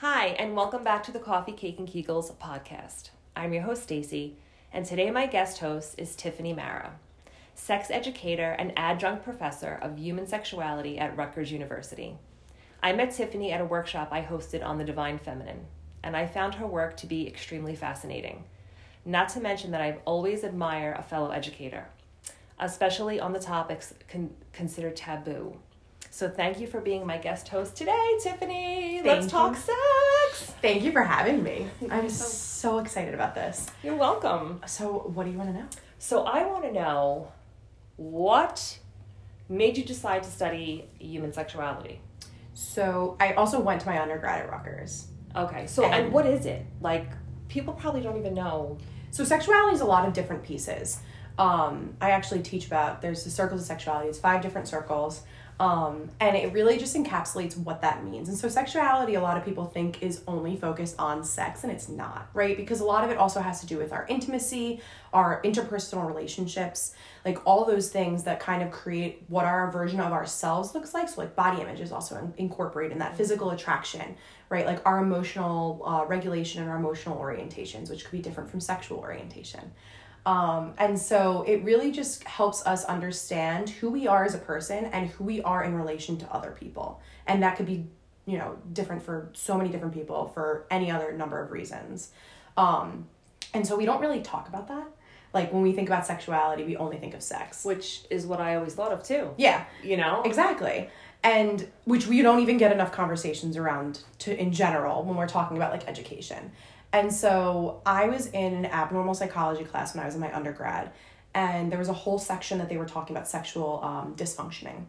Hi, and welcome back to the Coffee, Cake, and Kegels podcast. I'm your host, Stacy, and today my guest host is Tiffany Marra, sex educator and adjunct professor of human sexuality at Rutgers University. I met Tiffany at a workshop I hosted on the divine feminine, and I found her work to be extremely fascinating. Not to mention that I've always admired a fellow educator, especially on the topics con- considered taboo so thank you for being my guest host today, Tiffany. Thank Let's you. talk sex. Thank you for having me. I'm so- so excited about this. You're welcome. So, what do you want to know? So I want to know what made you decide to study human sexuality. So, I also went to my undergrad at Rutgers. Okay. So and, And- what is it? Like people probably don't even know. So, sexuality is a lot of different pieces. Um, I actually teach about there's the circles of sexuality. It's five different circles. Um, and it really just encapsulates what that means. And so, sexuality, a lot of people think is only focused on sex, and it's not, right? Because a lot of it also has to do with our intimacy, our interpersonal relationships, like all those things that kind of create what our version of ourselves looks like. So, like body image is also in- incorporated in that physical attraction, right? Like our emotional uh, regulation and our emotional orientations, which could be different from sexual orientation. Um, and so it really just helps us understand who we are as a person and who we are in relation to other people. And that could be, you know, different for so many different people for any other number of reasons. Um, and so we don't really talk about that. Like when we think about sexuality, we only think of sex. Which is what I always thought of too. Yeah, You know? exactly. And which we don't even get enough conversations around to in general when we're talking about like education. And so I was in an abnormal psychology class when I was in my undergrad, and there was a whole section that they were talking about sexual um, dysfunctioning.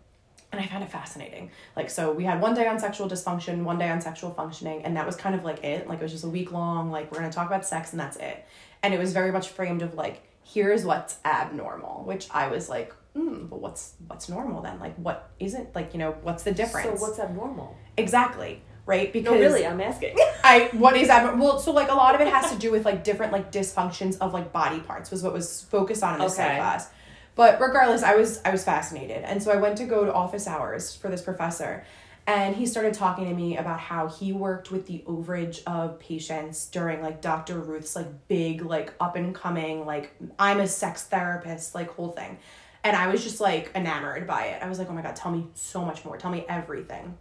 And I found it fascinating. Like, so we had one day on sexual dysfunction, one day on sexual functioning, and that was kind of like it. Like, it was just a week long, like, we're gonna talk about sex, and that's it. And it was very much framed of like, here's what's abnormal, which I was like, hmm, but what's what's normal then? Like, what isn't like, you know, what's the difference? So what's abnormal? exactly right? Because No, really, I'm asking. I what is that? Well, so like a lot of it has to do with like different like dysfunctions of like body parts was what was focused on in this Okay. class. But regardless, I was I was fascinated, and so I went to go to office hours for this professor, and he started talking to me about how he worked with the overage of patients during like Dr. Ruth's like big like up and coming like I'm a sex therapist like whole thing, and I was just like enamored by it. I was like, oh my god, tell me so much more, tell me everything.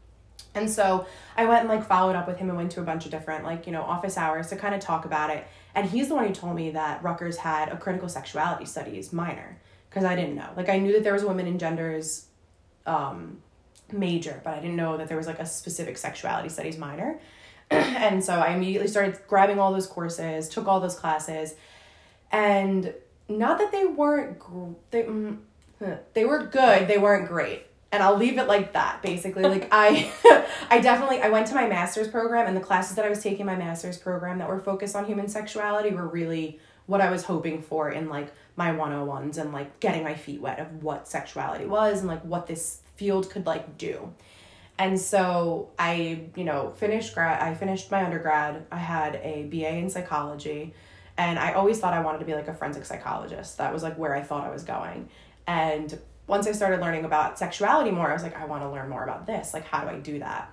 And so I went and like followed up with him and went to a bunch of different like, you know, office hours to kind of talk about it. And he's the one who told me that Rutgers had a critical sexuality studies minor because I didn't know. Like I knew that there was a women and genders um major, but I didn't know that there was like a specific sexuality studies minor. and so I immediately started grabbing all those courses, took all those classes. And not that they weren't gr- they mm, they were good, they weren't great and I'll leave it like that basically like I I definitely I went to my master's program and the classes that I was taking my master's program that were focused on human sexuality were really what I was hoping for in like my 101s and like getting my feet wet of what sexuality was and like what this field could like do. And so I, you know, finished grad I finished my undergrad. I had a BA in psychology and I always thought I wanted to be like a forensic psychologist. That was like where I thought I was going. And once I started learning about sexuality more, I was like, I want to learn more about this. Like, how do I do that?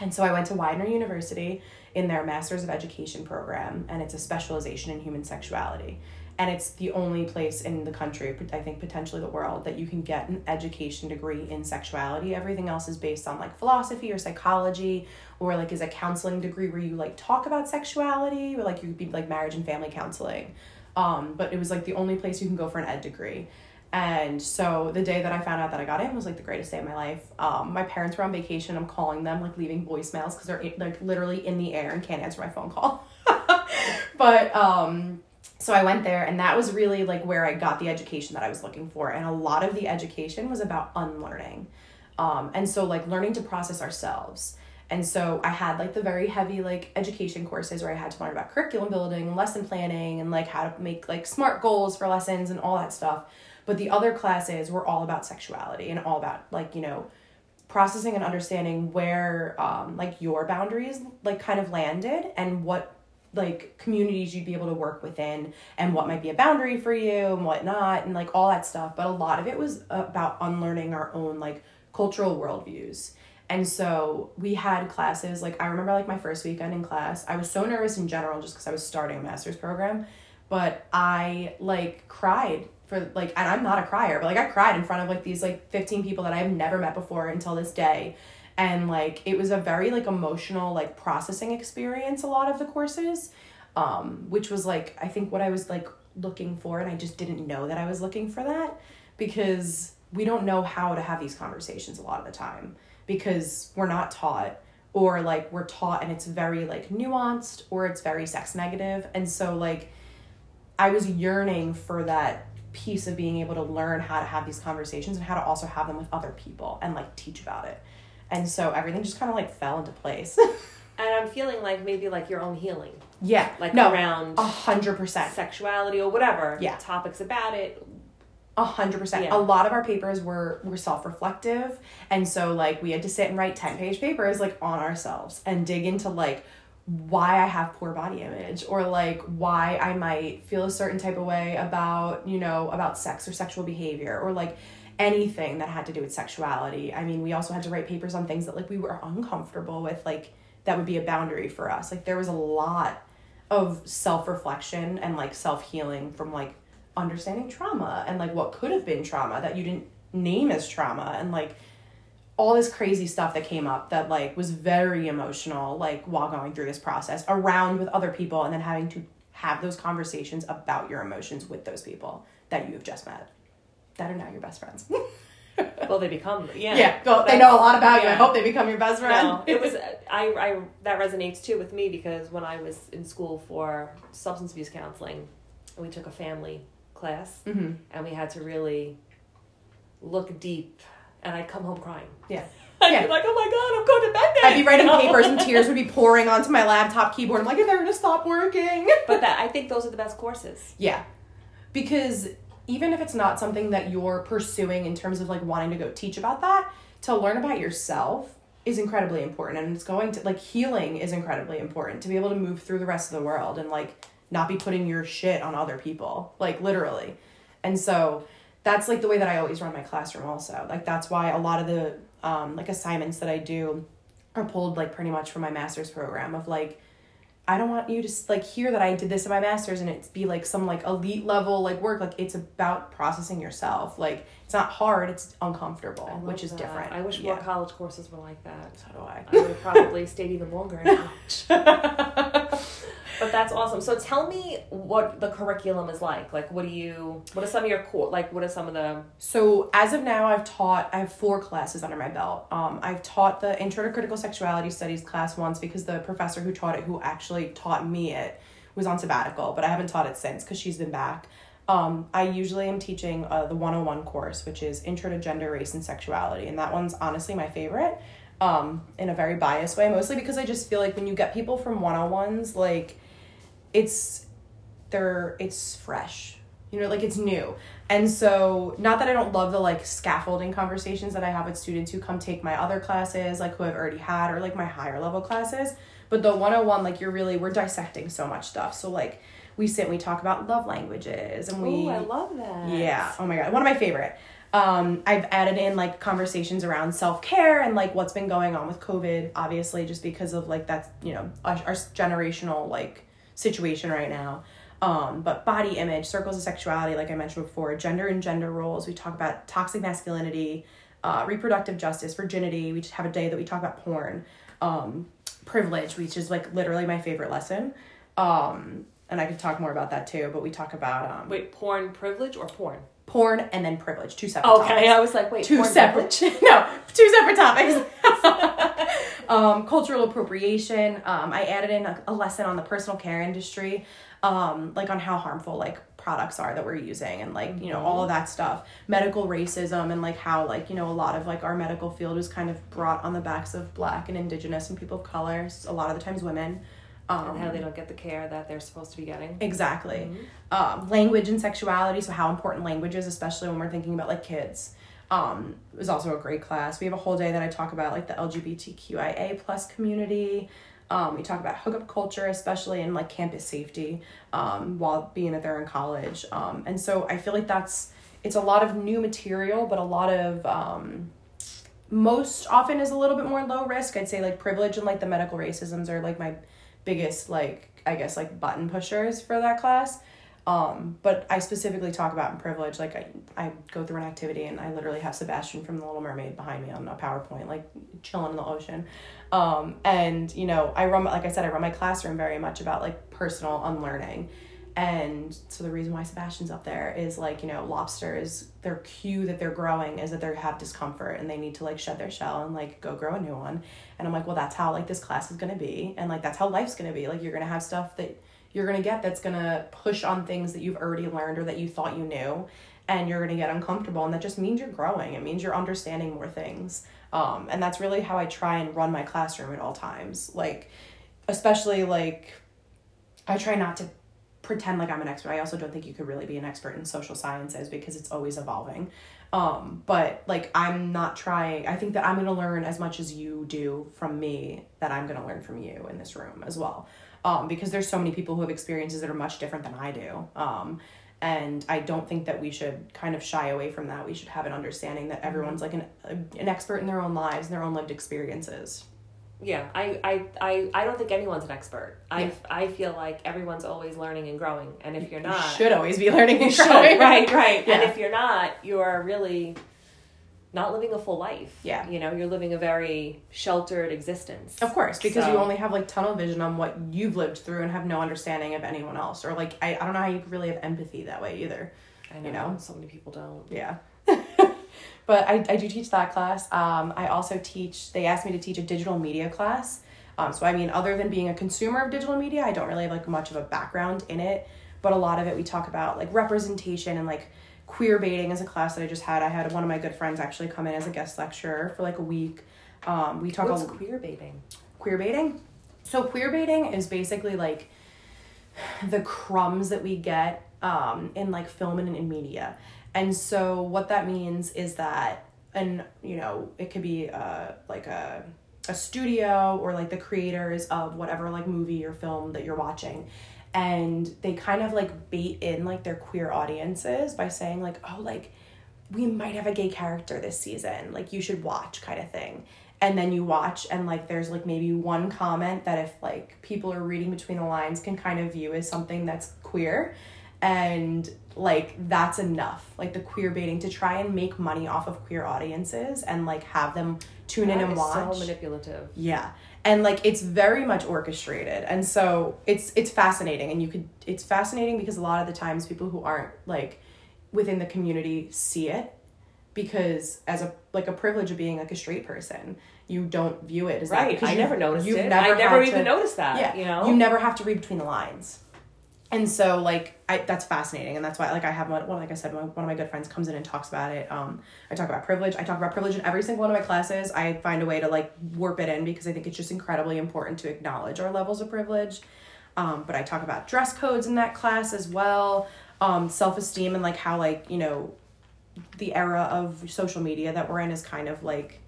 And so I went to Widener University in their Masters of Education program, and it's a specialization in human sexuality. And it's the only place in the country, I think potentially the world, that you can get an education degree in sexuality. Everything else is based on like philosophy or psychology, or like is a counseling degree where you like talk about sexuality, or like you could be like marriage and family counseling. Um, but it was like the only place you can go for an ed degree. And so the day that I found out that I got in was like the greatest day of my life. Um, my parents were on vacation. I'm calling them, like leaving voicemails because they're like literally in the air and can't answer my phone call. but um, so I went there, and that was really like where I got the education that I was looking for. And a lot of the education was about unlearning. Um, and so like learning to process ourselves. And so I had like the very heavy like education courses where I had to learn about curriculum building and lesson planning and like how to make like smart goals for lessons and all that stuff. But the other classes were all about sexuality and all about like, you know, processing and understanding where um like your boundaries like kind of landed and what like communities you'd be able to work within and what might be a boundary for you and what not and like all that stuff. But a lot of it was about unlearning our own like cultural worldviews. And so we had classes, like I remember like my first weekend in class, I was so nervous in general just because I was starting a master's program, but I like cried for like and I'm not a crier, but like I cried in front of like these like 15 people that I've never met before until this day. And like it was a very like emotional like processing experience a lot of the courses. Um, which was like I think what I was like looking for and I just didn't know that I was looking for that because we don't know how to have these conversations a lot of the time because we're not taught or like we're taught and it's very like nuanced or it's very sex negative and so like I was yearning for that piece of being able to learn how to have these conversations and how to also have them with other people and like teach about it. And so everything just kind of like fell into place. And I'm feeling like maybe like your own healing, yeah. like no, around a hundred percent. sexuality or whatever. Yeah. Topics about it. A hundred percent. A lot of our papers were were self reflective, and so like we had to sit and write ten page papers like on ourselves and dig into like why I have poor body image or like why I might feel a certain type of way about you know about sex or sexual behavior or like anything that had to do with sexuality. I mean, we also had to write papers on things that like we were uncomfortable with, like that would be a boundary for us. Like there was a lot of self reflection and like self healing from like understanding trauma and like what could have been trauma that you didn't name as trauma and like all this crazy stuff that came up that like was very emotional like while going through this process around with other people and then having to have those conversations about your emotions with those people that you have just met. That are now your best friends. Well, they become yeah. yeah, well, they know a lot about you. I hope they become your best friend. No, it was I, I that resonates too with me because when I was in school for substance abuse counseling, we took a family class hmm and we had to really look deep, and I'd come home crying. yeah I'd Yeah. be like, "Oh my god, I'm going to bed now." I'd be writing papers and tears would be pouring onto my laptop keyboard. I'm like, they're gonna stop working. But that I think those are the best courses. Yeah. Because even if it's not something that you're pursuing in terms of like wanting to go teach about that, to learn about yourself is incredibly important. And it's going to like healing is incredibly important to be able to move through the rest of the world and like not be putting your shit on other people, like literally. And so that's like the way that I always run my classroom also. Like that's why a lot of the um like assignments that I do are pulled like pretty much from my master's program of like I don't want you to like hear that I did this in my master's and it be like some like elite level like work. Like it's about processing yourself. Like it's not hard, it's uncomfortable, which is that. different. I wish yeah. more college courses were like that. So do I. I would have probably stayed even longer in college. But that's awesome. So tell me what the curriculum is like. Like, what do you? What are some of your core? Like, what are some of the? So as of now, I've taught. I have four classes under my belt. Um, I've taught the Intro to Critical Sexuality Studies class once because the professor who taught it, who actually taught me it, was on sabbatical. But I haven't taught it since because she's been back. Um, I usually am teaching uh, the 101 course, which is Intro to Gender, Race, and Sexuality, and that one's honestly my favorite. Um, in a very biased way, mostly because I just feel like when you get people from 101s, like it's they're it's fresh you know like it's new and so not that i don't love the like scaffolding conversations that i have with students who come take my other classes like who i've already had or like my higher level classes but the 101 like you're really we're dissecting so much stuff so like we sit and we talk about love languages and we Oh, I love that. yeah. Oh my god. One of my favorite. Um, I've added in like conversations around self care and like what's been going on with COVID, obviously, just because of like that's you know our, our generational like situation right now. Um, but body image, circles of sexuality, like I mentioned before, gender and gender roles. We talk about toxic masculinity, uh, reproductive justice, virginity. We just have a day that we talk about porn, um, privilege, which is like literally my favorite lesson. Um, and I could talk more about that too, but we talk about um, Wait, porn privilege or porn? porn and then privilege, two separate Okay, topics. I was like, wait, Two porn separate, privilege? no, two separate topics. um, cultural appropriation. Um, I added in a, a lesson on the personal care industry, um, like on how harmful like products are that we're using and like you know all of that stuff. Medical racism and like how like you know a lot of like our medical field was kind of brought on the backs of black and indigenous and people of color. A lot of the times women. Um, and how they don't get the care that they're supposed to be getting. Exactly. Um, language and sexuality, so how important language is, especially when we're thinking about like kids. Um, it was also a great class. We have a whole day that I talk about like the LGBTQIA plus community. Um, we talk about hookup culture, especially in like campus safety, um, while being that they're in college. Um, and so I feel like that's it's a lot of new material, but a lot of um, most often is a little bit more low risk. I'd say like privilege and like the medical racisms are like my biggest like I guess like button pushers for that class. Um, but I specifically talk about in privilege, like I, I go through an activity and I literally have Sebastian from The Little Mermaid behind me on a PowerPoint, like chilling in the ocean. Um, and you know, I run, like I said, I run my classroom very much about like personal unlearning. And so the reason why Sebastian's up there is like, you know, lobsters, their cue that they're growing is that they have discomfort and they need to like shed their shell and like go grow a new one. And I'm like, well, that's how like this class is gonna be. And like that's how life's gonna be. Like you're gonna have stuff that you're going to get that's going to push on things that you've already learned or that you thought you knew and you're going to get uncomfortable and that just means you're growing. It means you're understanding more things. Um, and that's really how i try and run my classroom at all times. Like especially like i try not to pretend like i'm an expert. I also don't think you could really be an expert in social sciences because it's always evolving. Um, but like i'm not trying i think that i'm going to learn as much as you do from me that i'm going to learn from you in this room as well um, because there's so many people who have experiences that are much different than I do. Um, and I don't think that we should kind of shy away from that. We should have an understanding that everyone's like an an expert in their own lives and their own lived experiences. Yeah, I, I, I, I don't think anyone's an expert. I, yeah. I feel like everyone's always learning and growing, and if you're not, you should always be learning and growing. Should, right, right. Yeah. And if you're not, you are really not living a full life. Yeah. You know, you're living a very sheltered existence. Of course, because so. you only have like tunnel vision on what you've lived through and have no understanding of anyone else. Or like I, I don't know how you really have empathy that way either. I know, you know? so many people don't. Yeah. but I, I do teach that class. Um, I also teach they asked me to teach a digital media class. Um, so I mean other than being a consumer of digital media, I don't really have like much of a background in it. But a lot of it we talk about like representation and like queer baiting is a class that I just had. I had one of my good friends actually come in as a guest lecturer for like a week. Um, we talk What's about queer baiting. Queer baiting. So queer baiting is basically like the crumbs that we get um, in like film and in media. And so what that means is that and you know it could be uh, like a a studio or like the creators of whatever like movie or film that you're watching and they kind of like bait in like their queer audiences by saying like oh like we might have a gay character this season. Like you should watch kind of thing. And then you watch and like there's like maybe one comment that if like people are reading between the lines can kind of view as something that's queer and like that's enough. Like the queer baiting to try and make money off of queer audiences and like have them tune that in and watch so manipulative. Yeah. And like it's very much orchestrated. And so it's it's fascinating. And you could it's fascinating because a lot of the times people who aren't like within the community see it because as a like a privilege of being like a straight person you don't view it as right. that i never noticed you've it. never i never even to, noticed that yeah. you know? you never have to read between the lines and so like I that's fascinating and that's why like I have one like I said one, one of my good friends comes in and talks about it um I talk about privilege I talk about privilege in every single one of my classes I find a way to like warp it in because I think it's just incredibly important to acknowledge our levels of privilege um but I talk about dress codes in that class as well um self-esteem and like how like you know the era of social media that we're in is kind of like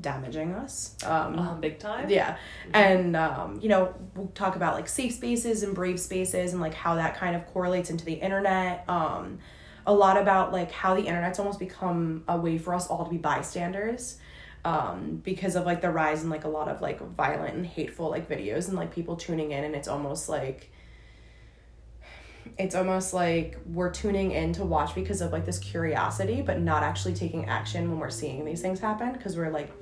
damaging us. Um, uh, big time? Yeah. And um, you know we'll talk about like safe spaces and brave spaces and like how that kind of correlates into the internet. Um, a lot about like how the internet's almost become a way for us all to be bystanders um, because of like the rise in like a lot of like violent and hateful like videos and like people tuning in and it's almost like it's almost like we're tuning in to watch because of like this curiosity but not actually taking action when we're seeing these things happen because we're like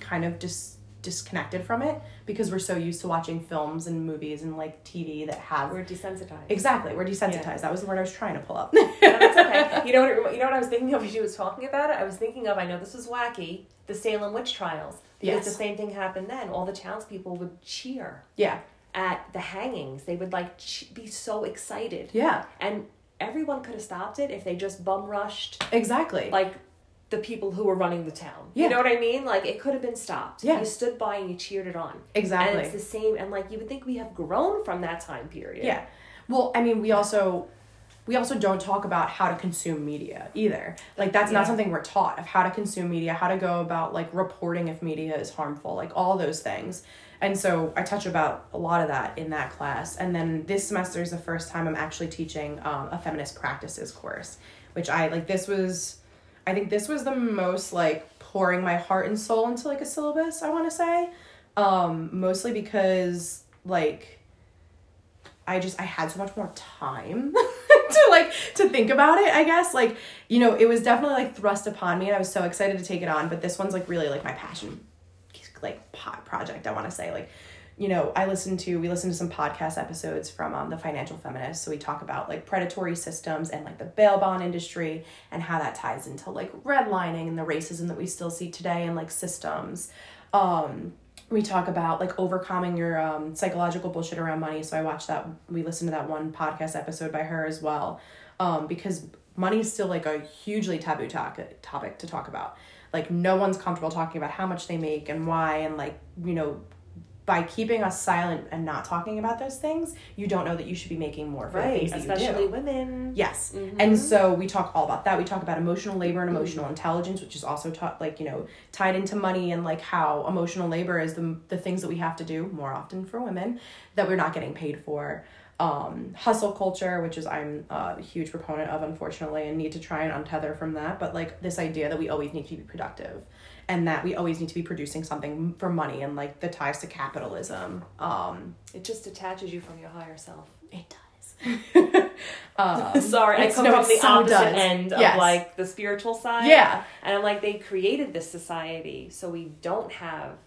kind of just disconnected from it because we're so used to watching films and movies and like TV that have we're desensitized. Exactly, we're desensitized. Yeah. That was the word I was trying to pull up. no, that's okay. You know what? You know what I was thinking of as she was talking about it. I was thinking of. I know this was wacky. The Salem witch trials. Because yes. the same thing happened then. All the townspeople would cheer. Yeah. At the hangings, they would like be so excited. Yeah. And everyone could have stopped it if they just bum rushed. Exactly. Like the people who were running the town. Yeah. You know what I mean? Like it could have been stopped. Yeah. You stood by and you cheered it on. Exactly. And it's the same and like you would think we have grown from that time period. Yeah. Well, I mean, we also we also don't talk about how to consume media either. Like that's yeah. not something we're taught of how to consume media, how to go about like reporting if media is harmful, like all those things. And so I touch about a lot of that in that class. And then this semester is the first time I'm actually teaching um, a feminist practices course, which I like. This was I think this was the most like pouring my heart and soul into like a syllabus, I want to say. Um, mostly because like I just I had so much more time to like to think about it, I guess. Like, you know, it was definitely like thrust upon me and I was so excited to take it on, but this one's like really like my passion like pot project, I want to say. Like, you know, I listened to we listened to some podcast episodes from um, the Financial Feminist. So we talk about like predatory systems and like the bail bond industry and how that ties into like redlining and the racism that we still see today and like systems. Um, we talk about like overcoming your um, psychological bullshit around money. So I watched that. We listened to that one podcast episode by her as well, um, because money is still like a hugely taboo topic topic to talk about like no one's comfortable talking about how much they make and why and like you know by keeping us silent and not talking about those things, you don't know that you should be making more for right, the things that especially you do. women. Yes, mm-hmm. and so we talk all about that. We talk about emotional labor and emotional mm-hmm. intelligence, which is also taught like you know tied into money and like how emotional labor is the the things that we have to do more often for women that we're not getting paid for um, hustle culture, which is I'm a huge proponent of, unfortunately, and need to try and untether from that. But like this idea that we always need to be productive, and that we always need to be producing something for money, and like the ties to capitalism. Um, it just detaches you from your higher self. It does. um, Sorry, I come no, from the opposite does. end yes. of like the spiritual side. Yeah, and I'm like they created this society so we don't have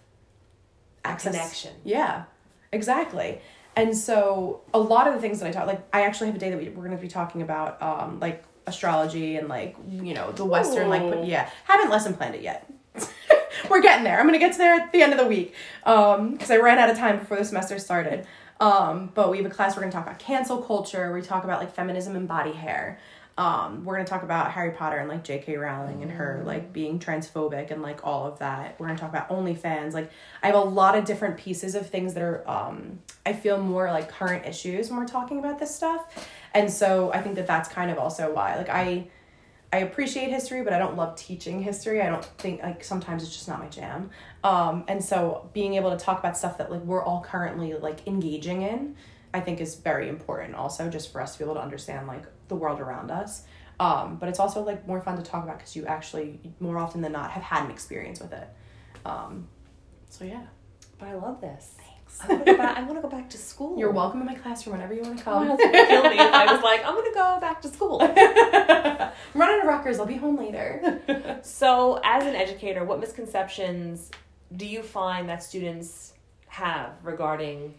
Access. connection. Yeah, exactly. And so a lot of the things that I talk, like I actually have a day that we, we're going to be talking about, um, like astrology and like, you know, the Western, Ooh. like, yeah, haven't lesson planned it yet. we're getting there. I'm going to get to there at the end of the week. Um, cause I ran out of time before the semester started. Um, but we have a class, we're going to talk about cancel culture. We talk about like feminism and body hair. Um, we're gonna talk about Harry Potter and like J.K. Rowling and her like being transphobic and like all of that. We're gonna talk about OnlyFans. Like I have a lot of different pieces of things that are um, I feel more like current issues when we're talking about this stuff, and so I think that that's kind of also why like I I appreciate history, but I don't love teaching history. I don't think like sometimes it's just not my jam. Um, and so being able to talk about stuff that like we're all currently like engaging in, I think is very important. Also, just for us to be able to understand like the world around us. Um, but it's also like more fun to talk about because you actually more often than not have had an experience with it. Um, so yeah. But I love this. Thanks. I want to go back. I want to go back to school. You're welcome in my classroom whenever you want to come. Oh, kill me if I was like, I'm gonna go back to school. I'm running to Rutgers. I'll be home later. so, as an educator, what misconceptions do you find that students have regarding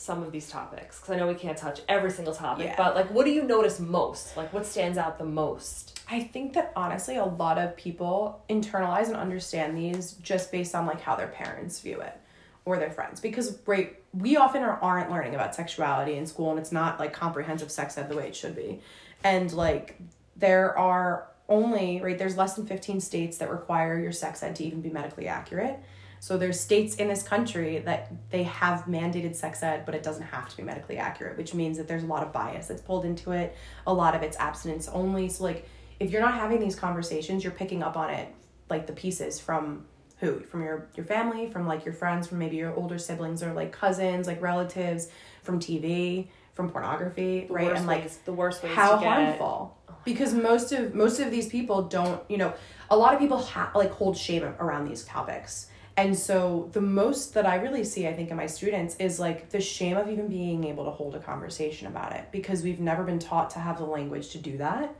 some of these topics because I know we can't touch every single topic, yeah. but like, what do you notice most? Like, what stands out the most? I think that honestly, a lot of people internalize and understand these just based on like how their parents view it or their friends because right we often are, aren't learning about sexuality in school and it's not like comprehensive sex ed the way it should be and like there are only right there's less than 15 states that require your sex ed to even be medically accurate so there's states in this country that they have mandated sex ed, but it doesn't have to be medically accurate, which means that there's a lot of bias that's pulled into it. A lot of it's abstinence only. So like if you're not having these conversations, you're picking up on it like the pieces from who? From your your family, from like your friends, from maybe your older siblings or like cousins, like relatives, from TV, from pornography, the right? And like ways, the worst ways how harmful. Because most of most of these people don't, you know, a lot of people ha- like hold shame around these topics and so the most that I really see, I think, in my students is like the shame of even being able to hold a conversation about it because we've never been taught to have the language to do that.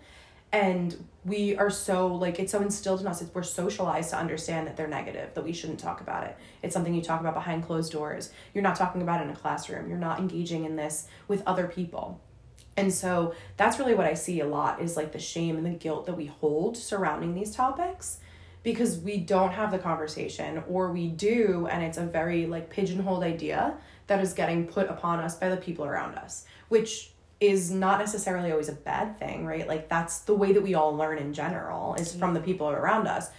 And we are so like it's so instilled in us. It's, we're socialized to understand that they're negative, that we shouldn't talk about it. It's something you talk about behind closed doors. You're not talking about it in a classroom. You're not engaging in this with other people. And so that's really what I see a lot is like the shame and the guilt that we hold surrounding these topics because we don't have the conversation or we do and it's a very like pigeonholed idea that is getting put upon us by the people around us which is not necessarily always a bad thing right? Like that's the way that we all learn in general is from the people around us.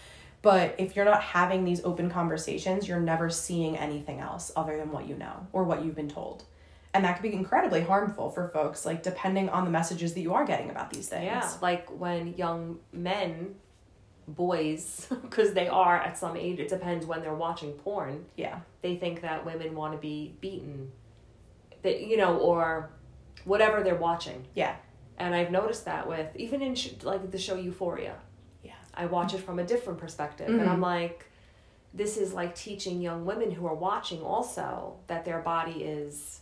But if you're not having these open conversations you're never seeing anything else other than what you know or what you've been told. And that can be incredibly harmful for folks like depending on the messages that you are getting about these things. Yeah like when young men boys because they are at some age it depends when they're watching porn yeah they think that women want to be beaten that you know or whatever they're watching yeah and i've noticed that with even in sh- like the show euphoria yeah I watch it from a different perspective. And Mhm. I'm like, this is like teaching young women who are watching also that their body is,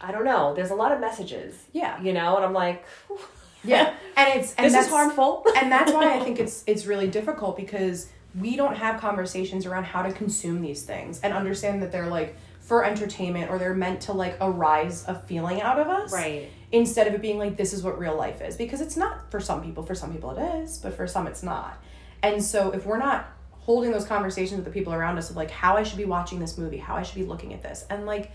I don't know, there's a lot of messages, Yeah. you know? And I'm like, Yeah. And it's and this that's is harmful. and that's why I think it's it's really difficult because we don't have conversations around how to consume these things and understand that they're like for entertainment or they're meant to like arise a feeling out of us. right. instead of it being like this is what real life is because it's not for some people for some people it is but for some it's not and so if we're not holding those conversations with the people around us of like how i should be watching this movie how i should be looking at this and like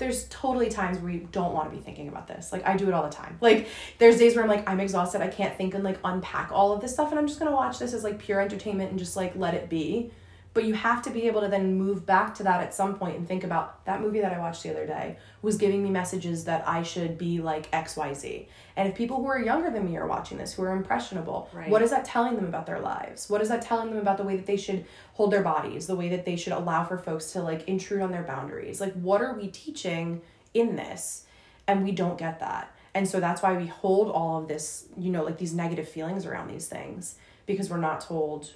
there's totally times where you don't want to be thinking about this. Like i do it all the time. Like there's days where i'm like i'm exhausted i can't think and like unpack all of this stuff and i'm just gonna watch this as like pure entertainment and just like let it be but you have to be able to then move back to that at some point and think about that movie that I watched the other day was giving me messages that I should be like XYZ. And if people who are younger than me are watching this, who are impressionable, Right. what is that telling them about their lives? What is that telling them about the way that they should hold their bodies, the way that they should allow for folks to like intrude on their boundaries? Like, what are we teaching in this? And we don't get that. And so that's why we hold all of this, you know, like these negative feelings around these things because we're not told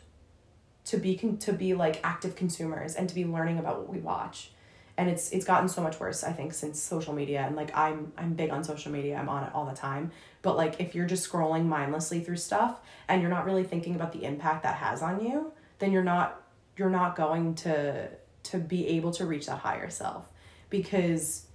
to be con- to be like active consumers and to be learning about what we watch. And it's it's gotten so much worse i think since social media. And like i'm i'm big on social media. I'm on it all the time. But like if you're just scrolling mindlessly through stuff and you're not really thinking about the impact that has on you then you're not you're not going to to be able to reach that higher self. Because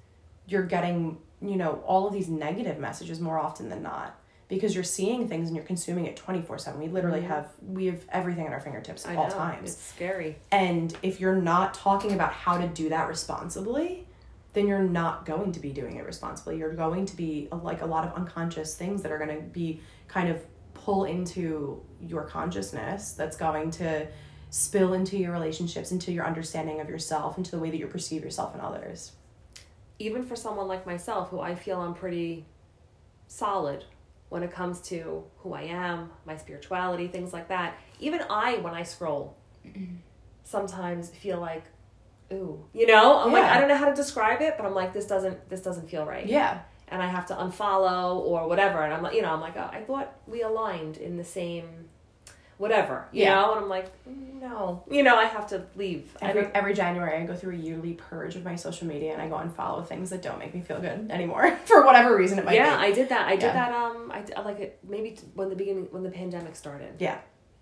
you're getting you know all of these negative messages more often than not because you're seeing things and you're consuming it 24/7 we literally Mhm. have we have everything at our fingertips I at all know. times It's scary. and if you're not talking about how to do that responsibly, then you're not going to be doing it responsibly. You're going to be like a lot of unconscious things that are going to be kind of pull into your consciousness that's going to spill into your relationships, into your understanding of yourself, into the way that you perceive yourself and others. even for someone like myself who I feel I'm pretty solid when it comes to who I am, my spirituality, things like that. Even I, when I scroll, mm-hmm. sometimes feel like, ooh, you know, I'm like I don't know how to describe it, but I'm like this doesn't this doesn't feel right, Yeah. and I have to unfollow or whatever, and I'm like, you know, I'm like, oh, I thought we aligned in the same. Whatever, you Yeah. know, and I'm like, no, you know, I have to leave. Every, every January, I go through a yearly purge of my social media and I go and follow things that don't make me feel good anymore for whatever reason it might yeah, be. Yeah, I did that. I did that. Um, I, I like it maybe t- when the beginning when the pandemic started. Yeah.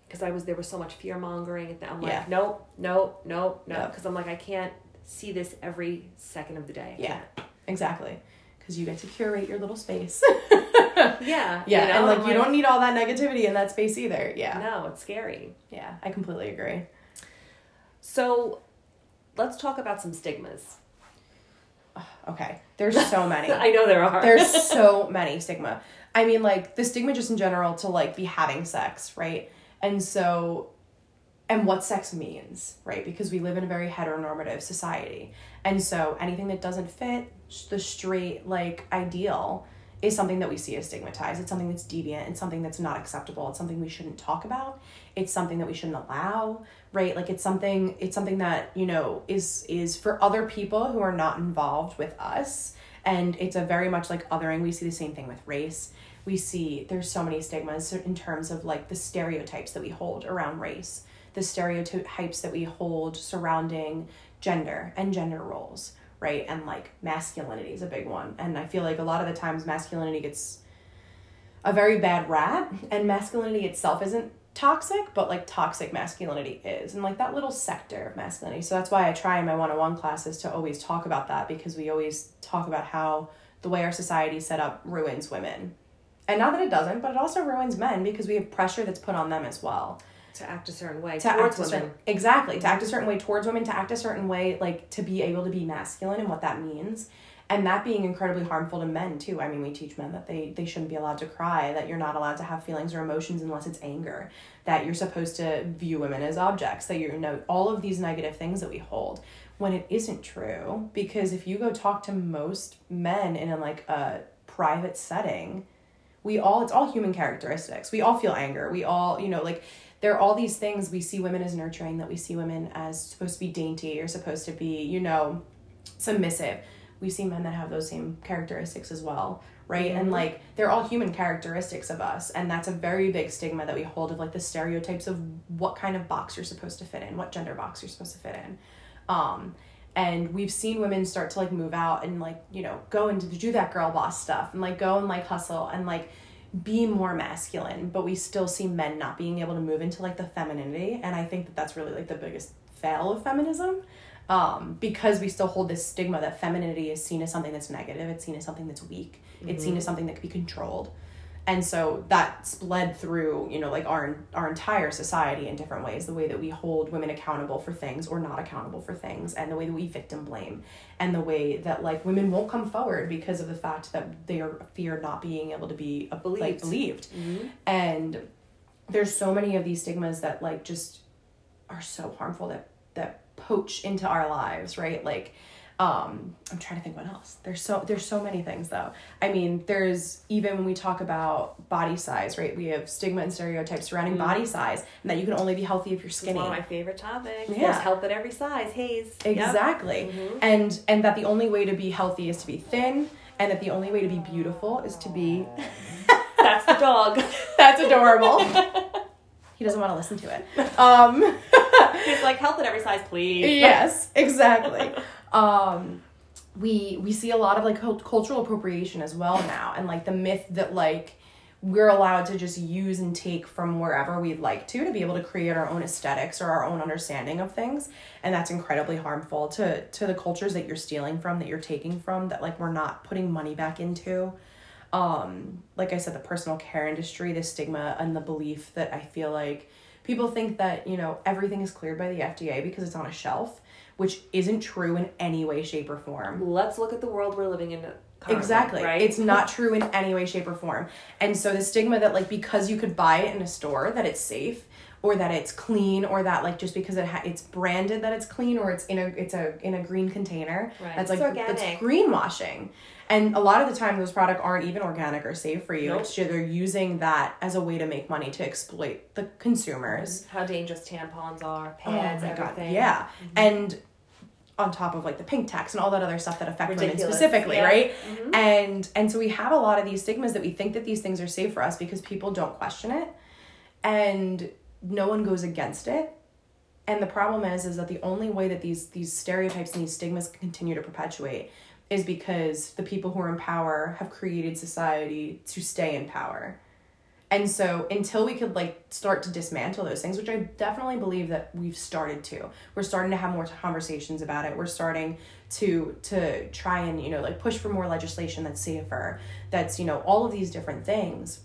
Because I was there was so much fear mongering, and I'm like, Yeah. no, no, nope, no. Yeah. Because I'm like, I can't see this every second of the day. Yeah. Exactly. Because you get to curate your little space. Yeah. Yeah, you know, and like I'm you don't need all that negativity in that space either. Yeah. No, it's scary. Yeah, I completely agree. So, let's talk about some stigmas. Okay. There's so many. I know there are. There's so many stigma. I mean, like the stigma just in general to like be having sex, right? And so, and what sex means, right? Because we live in a very heteronormative society. And so anything that doesn't fit the straight like ideal is something that we see as stigmatized. It's something that's deviant. It's something that's not acceptable. It's something we shouldn't talk about. It's something that we shouldn't allow, right? Like it's something it's something that, you know, is is for other people who are not involved with us and it's a very much like othering. We see the same thing with race. We see there's so many stigmas in terms of like the stereotypes that we hold around race, the stereotypes that we hold surrounding gender and gender roles, right? And like masculinity is a big one. And I feel like a lot of the times masculinity gets a very bad rap, and masculinity itself isn't toxic, but like toxic masculinity is, and like that little sector of masculinity. So that's why I try in my one on one classes to always talk about that because we always talk about how the way our society is set up ruins women. And not that it doesn't, but it also ruins men because we have pressure that's put on them as well to act a certain way to towards act women. certain, exactly to act a mm-hmm. certain way towards women to act a certain way like to be able to be masculine and what that means. And that being incredibly harmful to men too. I mean we teach men that they they shouldn't be allowed to cry that you're not allowed to have feelings or emotions unless it's anger that you're supposed to view women as objects that you're you know all of these negative things that we hold when it isn't true because if you go talk to most men in a like a private setting we all it's all human characteristics. We all feel anger. We all you know like there are all these things. We see women as nurturing that we see women as supposed to be dainty or supposed to be you know submissive. We see men that have those same characteristics as well right? Mhm. and like they're all human characteristics of us. And that's a very big stigma that we hold of like the stereotypes of what kind of box you're supposed to fit in what gender box you're supposed to fit in. Um and we've seen women start to like move out and like you know go into do that girl boss stuff and like go and like hustle and like be more masculine but we still see men not being able to move into like the femininity and i think that that's really like the biggest fail of feminism um, because we still hold this stigma that femininity is seen as something that's negative it's seen as something that's weak it's seen as something that can be controlled and so that's bled through you know like our our entire society in different ways the way that we hold women accountable for things or not accountable for things and the way that we victim blame and the way that like women won't come forward because of the fact that they are fear not being able to be uh, like Believed. believed Mm-hmm. and there's so many of these stigmas that like just are so harmful that that poach into our lives right like um i'm trying to think what else there's so there's so many things though i mean there's even when we talk about body size right we have stigma and stereotypes surrounding Mhm. body size and that you can only be healthy if you're skinny one of my favorite topics. Yeah. There's health at every size. Haze. Yep. exactly Mhm. and and that the only way to be healthy is to be thin and that the only way to be beautiful is to be That's the dog. that's adorable he doesn't want to listen to it um He's like health at every size, please. yes exactly um we we see a lot of like cultural appropriation as well now and like the myth that like we're allowed to just use and take from wherever we'd like to to be able to create our own aesthetics or our own understanding of things and that's incredibly harmful to to the cultures that you're stealing from that you're taking from that like we're not putting money back into. Um like i said the personal care industry the stigma and the belief that i feel like people think that you know everything is cleared by the fda because it's on a shelf which isn't true in any way shape or form Let's look at the world we're living in. Currently, exactly Right. it's not true in any way shape or form and so the stigma that like because you could buy it in a store that it's safe or that it's clean or that like just because it ha- it's branded that it's clean or it's in a it's a in a green container Right. that's like that's greenwashing and a lot of the time those products aren't even organic or safe for you Nope. it's just they're using that as a way to make money to exploit the consumers how dangerous tampons are, Oh pads, God, everything. yeah mm-hmm. and on top of like the pink tax and all that other stuff that affect Ridiculous. women specifically Yeah. right Mhm. and and so we have a lot of these stigmas that we think that these things are safe for us because people don't question it and no one goes against it and the problem is is that the only way that these these stereotypes and these stigmas continue to perpetuate is because the people who are in power have created society to stay in power and so until we could like start to dismantle those things, which I definitely believe that we've started to, we're starting to have more conversations about it. We're starting to to try and you know like push for more legislation that's safer, that's you know all of these different things.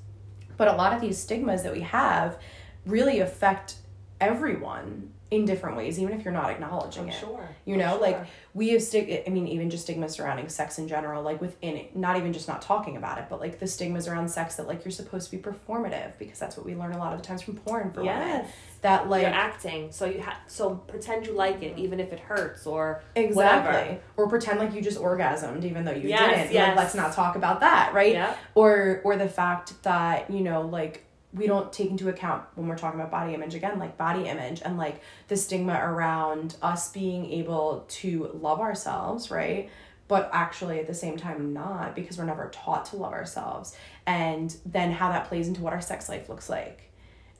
But a lot of these stigmas that we have really affect everyone in different ways, even if you're not acknowledging I'm it. sure. You know, sure. like we have stig. I mean, even just stigma surrounding sex in general, like within it, not even just not talking about it, but like the stigmas around sex that like you're supposed to be performative because that's what we learn a lot of the times from porn for women. That like You're acting, so you have so pretend you like it, even if it hurts or exactly, whatever. or pretend like you just orgasmed even though you Yes, didn't. Like, let's not talk about that, right? Yeah. or or the fact that you know like we don't take into account when we're talking about body image again like body image and like the stigma around us being able to love ourselves right? But actually at the same time not because we're never taught to love ourselves. And then how that plays into what our sex life looks like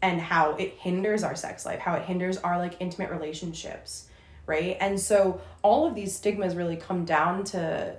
and how it hinders our sex life how it hinders our like intimate relationships right? And so all of these stigmas really come down to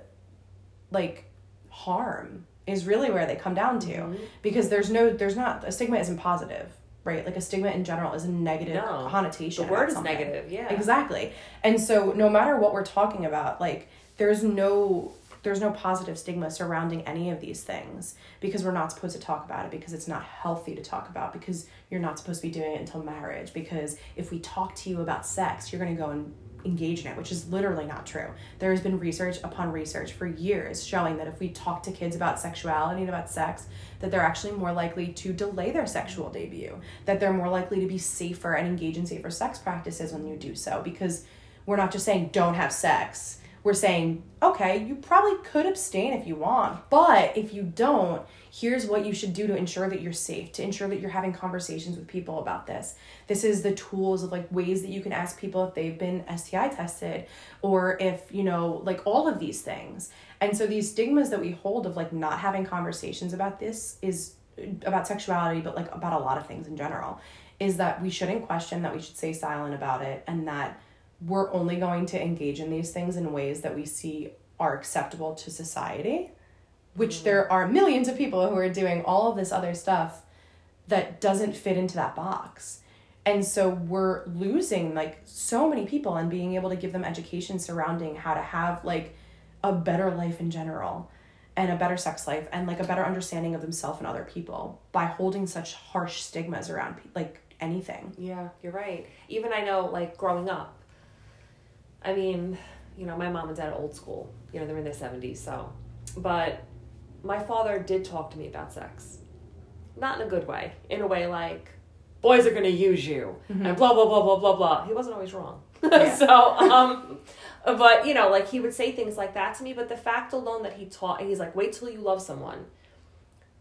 like harm is really where they come down to Mhm. because there's no there's not a stigma isn't positive right like a stigma in general is a negative No. connotation The word is negative. Yeah. exactly and so no matter what we're talking about like there's no there's no positive stigma surrounding any of these things because we're not supposed to talk about it because it's not healthy to talk about because you're not supposed to be doing it until marriage because if we talk to you about sex you're going to go and engage in it which is literally not true. There has been research upon research for years showing that if we talk to kids about sexuality and about sex that they're actually more likely to delay their sexual debut that they're more likely to be safer and engage in safer sex practices when you do so because we're not just saying don't have sex we're saying, okay, you probably could abstain if you want, but if you don't, here's what you should do to ensure that you're safe, to ensure that you're having conversations with people about this. This is the tools of like ways that you can ask people if they've been STI tested or if, you know, like all of these things. And so these stigmas that we hold of like not having conversations about this is about sexuality, but like about a lot of things in general, is that we shouldn't question, that we should stay silent about it, and that we're only going to engage in these things in ways that we see are acceptable to society, which mm. there are millions of people who are doing all of this other stuff that doesn't fit into that box. And so we're losing like so many people and being able to give them education surrounding how to have like a better life in general and a better sex life and like a better understanding of themselves and other people by holding such harsh stigmas around like anything. Yeah, you're right. Even I know like growing up I mean, you know, my mom and dad are old school. You know, they're in their 70s, so. But my father did talk to me about sex. Not in a good way. In a way like, boys are going to use you, mm-hmm. and blah, blah, blah, blah, blah, blah. He wasn't always wrong. Yeah. so, um, but, you know, like he would say things like that to me, but the fact alone that he taught, he's like, wait till you love someone.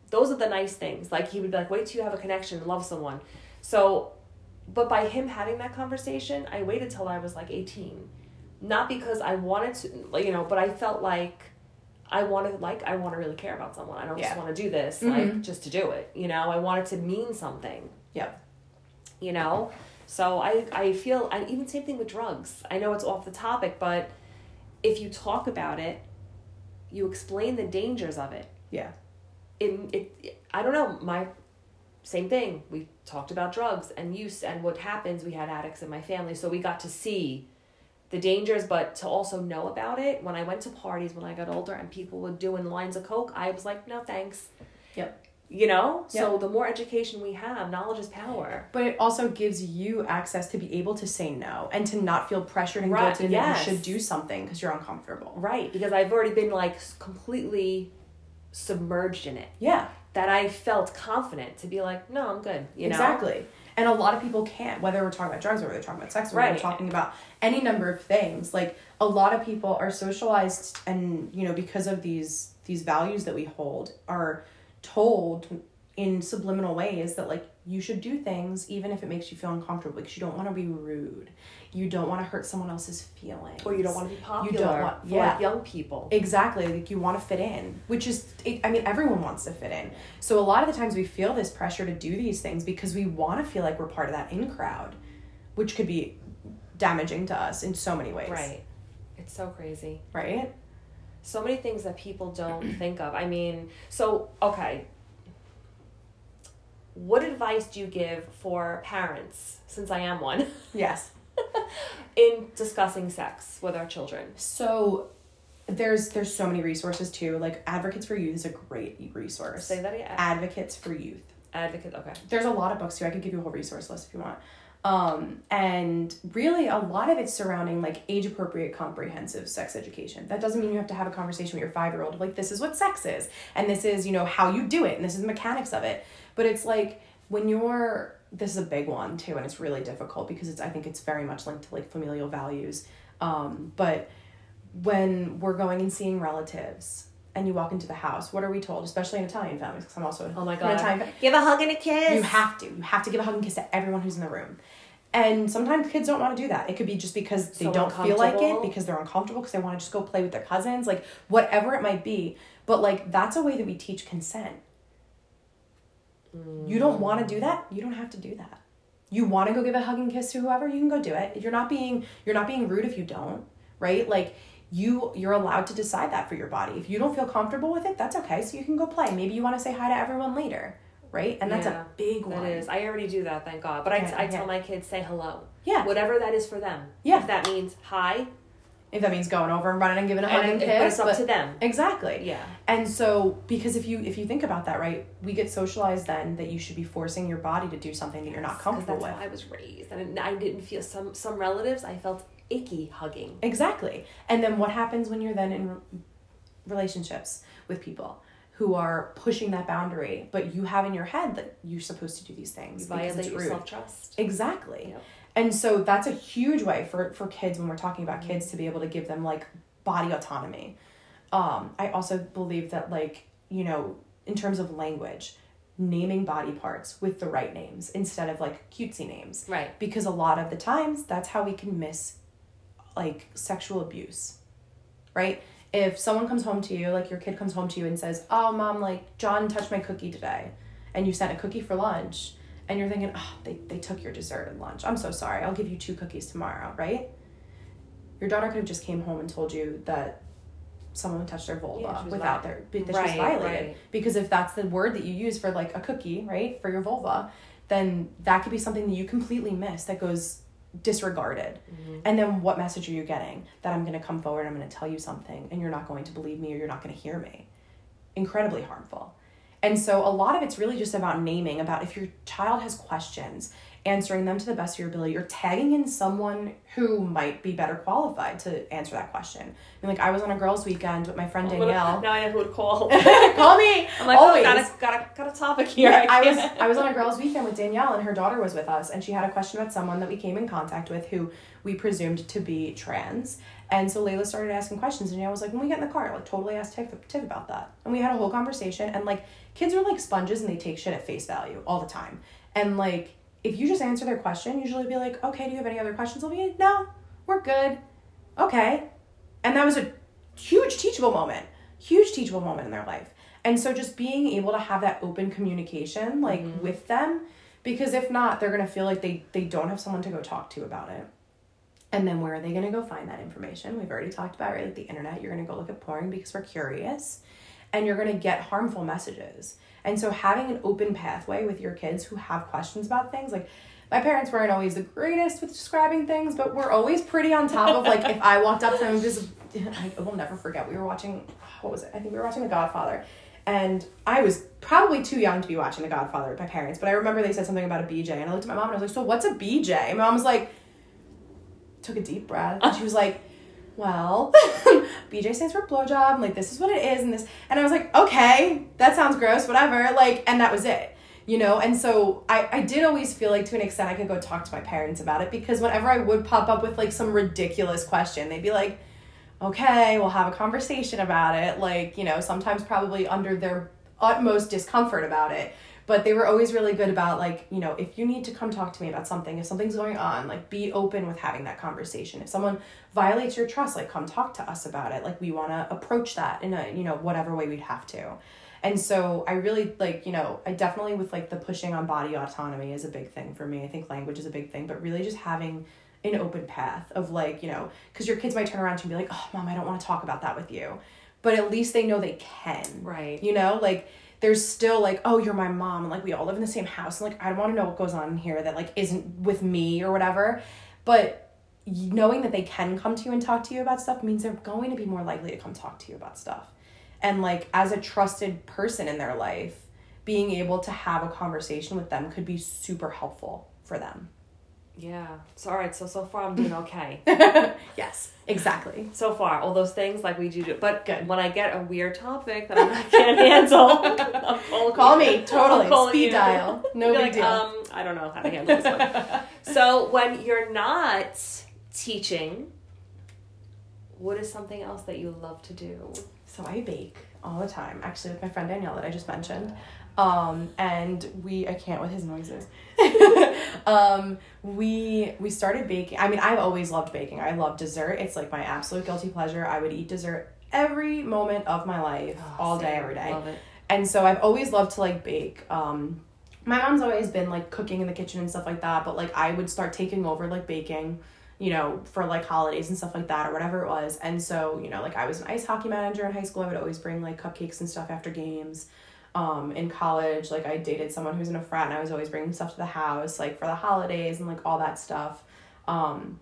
Those are the nice things. Like, he would be like, wait till you have a connection and love someone. So, but by him having that conversation, I waited till I was like 18 not because I wanted to, you know, but I felt like I wanted, like, I want to really care about someone. I don't yeah. just want to do this, mm-hmm. like, just to do it, you know? I want it to mean something. Yep. You know? So I, I feel, and even same thing with drugs. I know it's off the topic, but if you talk about it, you explain the dangers of it. Yeah. It, it, I don't know, my, same thing. We talked about drugs and use and what happens. We had addicts in my family, so we got to see the dangers, but to also know about it. When I went to parties when I got older and people were doing lines of coke, I was like, no thanks. Yep. You know? Yep. So the more education we have, knowledge is power. But it also gives you access to be able to say no and to not feel pressured and right. guilted yes. that you should do something because you're uncomfortable. Right. Because I've already been like completely submerged in it. Yeah. That I felt confident to be like, no, I'm good. You know? Exactly. And a lot of people can't, whether we're talking about drugs or we're talking about sex or right. we're talking about any number of things. Like a lot of people are socialized and, you know, because of these these values that we hold are told in subliminal ways that like you should do things even if it makes you feel uncomfortable because you don't want to be rude. You don't want to hurt someone else's feelings. Or you don't want to be popular you don't want yeah. like young people. Exactly like you want to fit in which is i mean everyone wants to fit in. So a lot of the times we feel this pressure to do these things because we want to feel like we're part of that in crowd which could be damaging to us in so many ways. Right. It's so crazy. Right? So many things that people don't think of. I mean so okay what advice do you give for parents since i am one yes in discussing sex with our children? So there's there's so many resources too. Like Advocates for Youth is a great resource. Say that again. Advocates for Youth. Advocate. Okay. There's a lot of books too. I could give you a whole resource list if you want. Um, and really a lot of it's surrounding like age appropriate comprehensive sex education. That doesn't mean you have to have a conversation with your five year old like this is what sex is and this is, you know, how you do it and this is the mechanics of it. But it's like when you're this is a big one too and it's really difficult because it's i think it's very much linked to like familial values. Um, but when we're going and seeing relatives and you walk into the house what are we told? Especially in italian families because i'm also oh my god. Italian, give a hug and a kiss. You have to. You have to give a hug and kiss to everyone who's in the room and sometimes kids don't want to do that. It could be just because they so don't feel like it, because they're uncomfortable, because they want to just go play with their cousins, like whatever it might be. But like that's a way that we teach consent. You don't want to do that, you don't have to do that. You want to go give a hug and kiss to whoever, you can go do it. You're not being you're not being rude if you don't, right? Like you you're allowed to decide that for your body. If you don't feel comfortable with it, that's okay. So you can go play. Maybe you want to say hi to everyone later, right? And that's yeah, a big one. That is. I already do that, thank God. But I, I tell my kids say hello. Yeah. Whatever that is for them. Yeah. If that means hi, if that means going over and running and giving a hug and, and kiss. But it's up but, to them. Exactly. Yeah. And so because if you if you think about that, right, we get socialized then that you should be forcing your body to do something that you're not comfortable that's with. How I was raised, and I didn't feel some some relatives. I felt icky hugging. Exactly. And then what happens when you're then in relationships with people? Who are pushing that boundary, but you have in your head that you're supposed to do these things. You violate your self trust. Exactly. Yep and so that's a huge way for for kids when we're talking about kids to be able to give them like body autonomy. Um, I also believe that like, you know, in terms of language, naming body parts with the right names instead of like cutesy names. Right. Because a lot of the times that's how we can miss like sexual abuse. Right? If someone comes home to you, like your kid comes home to you and says, "Oh, mom, like John touched my cookie today." And you sent a cookie for lunch, and you're thinking, "Oh, they they took your dessert at lunch. I'm so sorry. I'll give you two cookies tomorrow." Right? Your daughter could have just came home and told you that someone touched their vulva Yeah, without their that she was violated right. because if that's the word that you use for like a cookie right for your vulva then that could be something that you completely miss that goes disregarded. Mm-hmm. and then what message are you getting? That i'm going to come forward i'm going to tell you something and you're not going to believe me or you're not going to hear me. Incredibly harmful. And so a lot of it's really just about naming about if your child has questions answering them to the best of your ability or tagging in someone who might be better qualified to answer that question I mean, like i was on a girls weekend with my friend danielle Now I know who to call. call me I'm like, always oh, got a, got a, got a topic here. yeah, I was I was on a girls' weekend with Danielle and her daughter was with us and she had a question about someone that we came in contact with who we presumed to be trans. And so Layla started asking questions and Danielle was like, when we get in the car, like totally ask Tiff, Tiff about that. And we had a whole conversation and like kids are like sponges and they take shit at face value all the time. And like if you just answer their question, usually be like, okay, do you have any other questions? They'll be like, no, we're good. Okay. And that was a huge teachable moment, huge teachable moment in their life. And so just being able to have that open communication like mm-hmm. with them because if not, they're going to feel like they they don't have someone to go talk to about it. And then where are they going to go find that information? We've already talked about right like the internet. You're going to go look at porn because we're curious and you're going to get harmful messages. And so having an open pathway with your kids who have questions about things like my parents weren't always the greatest with describing things, but we're always pretty on top of like if I walked up to them I will never forget we were watching what was it? I think we were watching The Godfather. And I was probably too young to be watching The Godfather with my parents, but I remember they said something about a BJ, and I looked at my mom and I was like, "So what's a BJ?" And my mom was like, took a deep breath, and she was like, "Well, BJ stands for blowjob. And like this is what it is, and this." And I was like, "Okay, that sounds gross, whatever." Like, and that was it, you know. And so I I did always feel like to an extent I could go talk to my parents about it because whenever I would pop up with like some ridiculous question, they'd be like okay, we'll have a conversation about it. Like, you know, sometimes probably under their utmost discomfort about it. But they were always really good about, like, you know, if you need to come talk to me about something, if something's going on, like, be open with having that conversation. If someone violates your trust, like, come talk to us about it. Like, we want to approach that in a, you know, whatever way we'd have to. And so I really, like, you know, I definitely with, like, the pushing on body autonomy is a big thing for me. I think language is a big thing, but really just having an open path of like you know because your kids might turn around to you and be like oh mom i don't want to talk about that with you but at least they know they can Right. you know like there's still like oh you're my mom and like we all live in the same house and like i want to know what goes on in here that like isn't with me or whatever. But knowing that they can come to you and talk to you about stuff means they're going to be more likely to come talk to you about stuff. And like as a trusted person in their life being able to have a conversation with them could be super helpful for them Yeah. So all right. So so far I'm doing okay. yes, exactly. so far, all those things like we do. do But Good. when I get a weird topic that I can't handle, calling Call me, totally. Calling Speed you. dial. No big like, deal. Um, I don't know how to handle this one. so when you're not teaching, what is something else that you love to do? So I bake all the time, actually with my friend Danielle that I just mentioned. Um, and we I can't with his noises. um, we we started baking. I mean, I've always loved baking. I love dessert. It's like my absolute guilty pleasure. I would eat dessert every moment of my life, all day, every day. And so I've always loved to like bake. Um, my mom's always been like cooking in the kitchen and stuff like that, but like I would start taking over like baking, you know, for like holidays and stuff like that or whatever it was. And so, you know, like I was an ice hockey manager in high school. I would always bring like cupcakes and stuff after games. Um, in college, like I dated someone who's in a frat and I was always bringing stuff to the house, like for the holidays and like all that stuff. Um,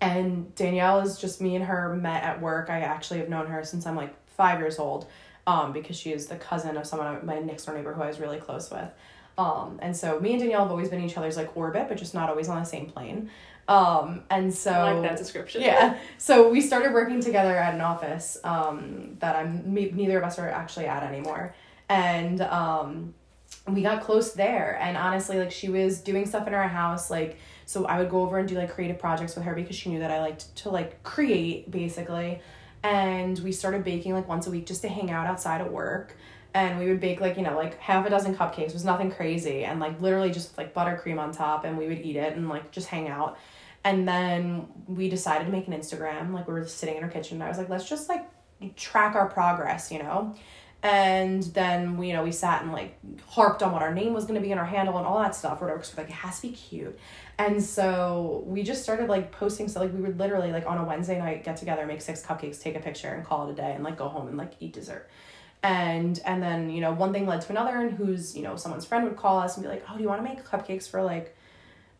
and Danielle is just me and her met at work. I actually have known her since I'm like five years old, um, because she is the cousin of someone my next door neighbor who I was really close with. Um, and so me and Danielle have always been in each other's like orbit, but just not always on the same plane. Um, and so I like that description. yeah. So we started working together at an office um, that I'm me, neither of us are actually at anymore, and um, we got close there. And honestly, like she was doing stuff in our house, like so I would go over and do like creative projects with her because she knew that I liked to like create basically. and we started baking like once a week just to hang out outside of work. And we would bake like you know like half a dozen cupcakes. It was nothing crazy. And like literally just like buttercream on top and we would eat it and like just hang out. And then we decided to make an instagram. Like we were sitting in our kitchen. And i was like let's just like track our progress you know and then we you know we sat and like harped on what our name was to be in our handle and all that stuff whatever because like it has to be cute. And so we just started like posting so like we would literally like on a wednesday night get together make six cupcakes take a picture and call it a day and like go home and like eat dessert. And and then you know one thing led to another and who's you know someone's friend would call us and be like oh do you want to make cupcakes for like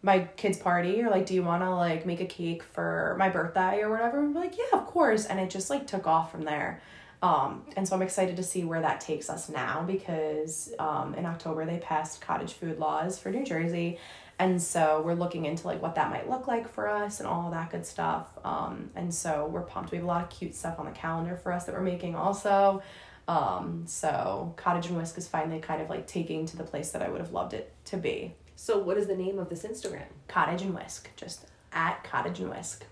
my kid's party? Or like do you want to like make a cake for my birthday or whatever? And we're like yeah of course. And it just like took off from there um, and so i'm excited to see where that takes us now because um, in october they passed cottage food laws for new jersey and so we're looking into like what that might look like for us and all that good stuff um, and so we're pumped we have a lot of cute stuff on the calendar for us that we're making also um, so Cottage and Whisk is finally kind of like taking to the place that I would have loved it to be. So, what is the name of this Instagram? Cottage and Whisk, just at Cottage and Whisk.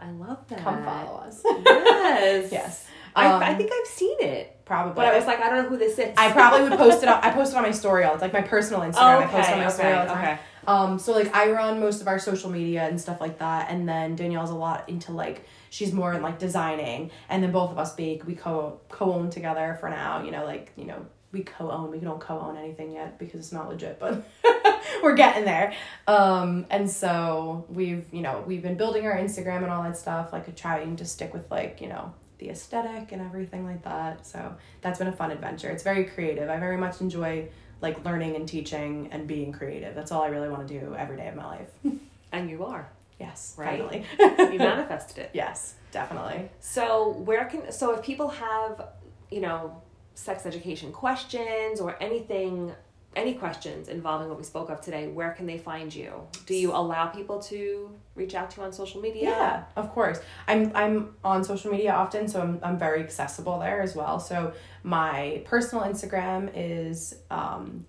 I love that. Come follow us. Yes. yes. I, Um, I think I've seen it, probably. but I was like, I don't know who this is. I probably would post it on. I post it on my story all. It's like my personal Instagram. I post it on my okay, story all the time. okay. Um, so like I run most of our social media and stuff like that, and then Danielle's a lot into like she's more in like designing, and then both of us bake. We co co own together for now. You know, like you know we co own. We don't co own anything yet because it's not legit, but we're getting there. Um, and so we've you know we've been building our Instagram and all that stuff, like trying to stick with like you know the aesthetic and everything like that. So that's been a fun adventure. It's very creative. I very much enjoy like learning and teaching and being creative. That's all I really want to do every day of my life. And you are. yes, Right. finally. You manifested it. yes, definitely. So where can so if people have, you know, sex education questions or anything any questions involving what we spoke of today, where can they find you? Do you allow people to reach out to you on social media? Yeah, of course. I'm I'm on social media often, so I'm I'm very accessible there as well. So my personal Instagram is um,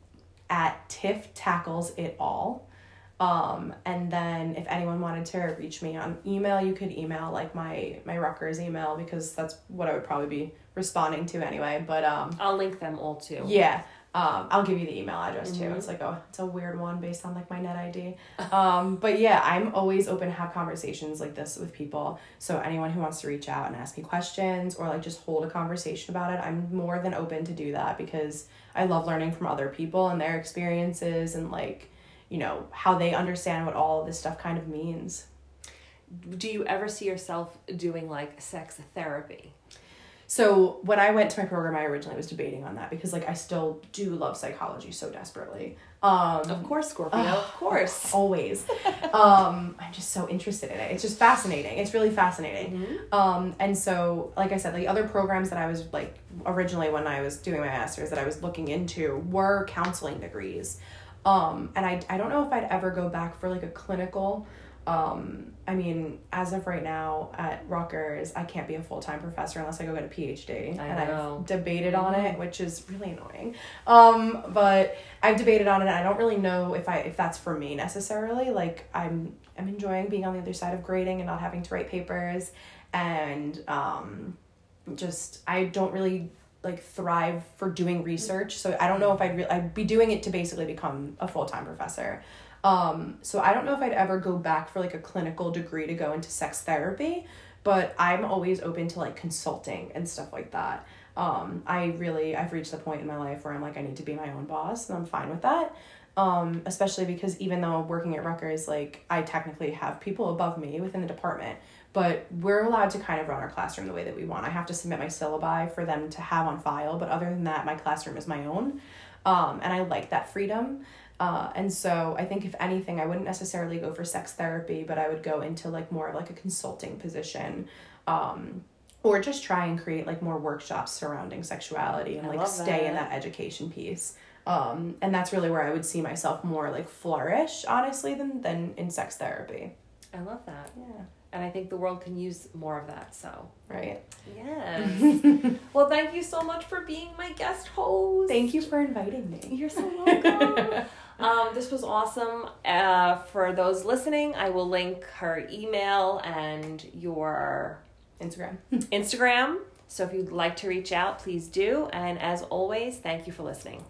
at Tiff Tackles It All. Um, and then if anyone wanted to reach me on email, you could email like my my Rutgers email because that's what I would probably be responding to anyway. But um, I'll link them all too. yeah. Um, I'll give you the email address too. Mhm. It's like a it's a weird one based on like my net ID. Um, but yeah, I'm always open to have conversations like this with people. So anyone who wants to reach out and ask me questions or like just hold a conversation about it, I'm more than open to do that because I love learning from other people and their experiences and like, you know, how they understand what all of this stuff kind of means. Do you ever see yourself doing like sex therapy? So when I went to my program, I originally was debating on that because like I still do love psychology so desperately. Um, Of course, Scorpio. of course. always um i'm just so interested in it it's just fascinating it's really fascinating Mhm. um and so like i said the other programs that i was like originally when i was doing my master's that i was looking into were counseling degrees um and i i don't know if i'd ever go back for like a clinical um i mean as of right now at Rutgers i can't be a full-time professor unless i go get a phd I and know. i've debated on it which is really annoying. Um but i've debated on it and i don't really know if i if that's for me necessarily. Like i'm i'm enjoying being on the other side of grading and not having to write papers. And um just i don't really like thrive for doing research. So i don't know if i'd re- i'd be doing it to basically become a full-time professor. Um so i don't know if i'd ever go back for like a clinical degree to go into sex therapy but i'm always open to like consulting and stuff like that. Um i really i've reached the point in my life where i'm like i need to be my own boss and i'm fine with that. Um especially because even though working at Rutgers like I technically have people above me within the department but we're allowed to kind of run our classroom the way that we want. I have to submit my syllabi for them to have on file, but other than that, my classroom is my own. Um, and I like that freedom. Uh, and so I think if anything, I wouldn't necessarily go for sex therapy, but I would go into like more of like a consulting position. Um, or just try and create like more workshops surrounding sexuality and I like stay in that. that education piece. Um, and that's really where I would see myself more like flourish, honestly, than than in sex therapy. I love that. Yeah. And I think the world can use more of that. So, Right. yes. well, thank you so much for being my guest host. Thank you for inviting me. You're so welcome. um, this was awesome. Uh, for those listening, I will link her email and your Instagram. Instagram. So if you'd like to reach out, please do. And as always, thank you for listening.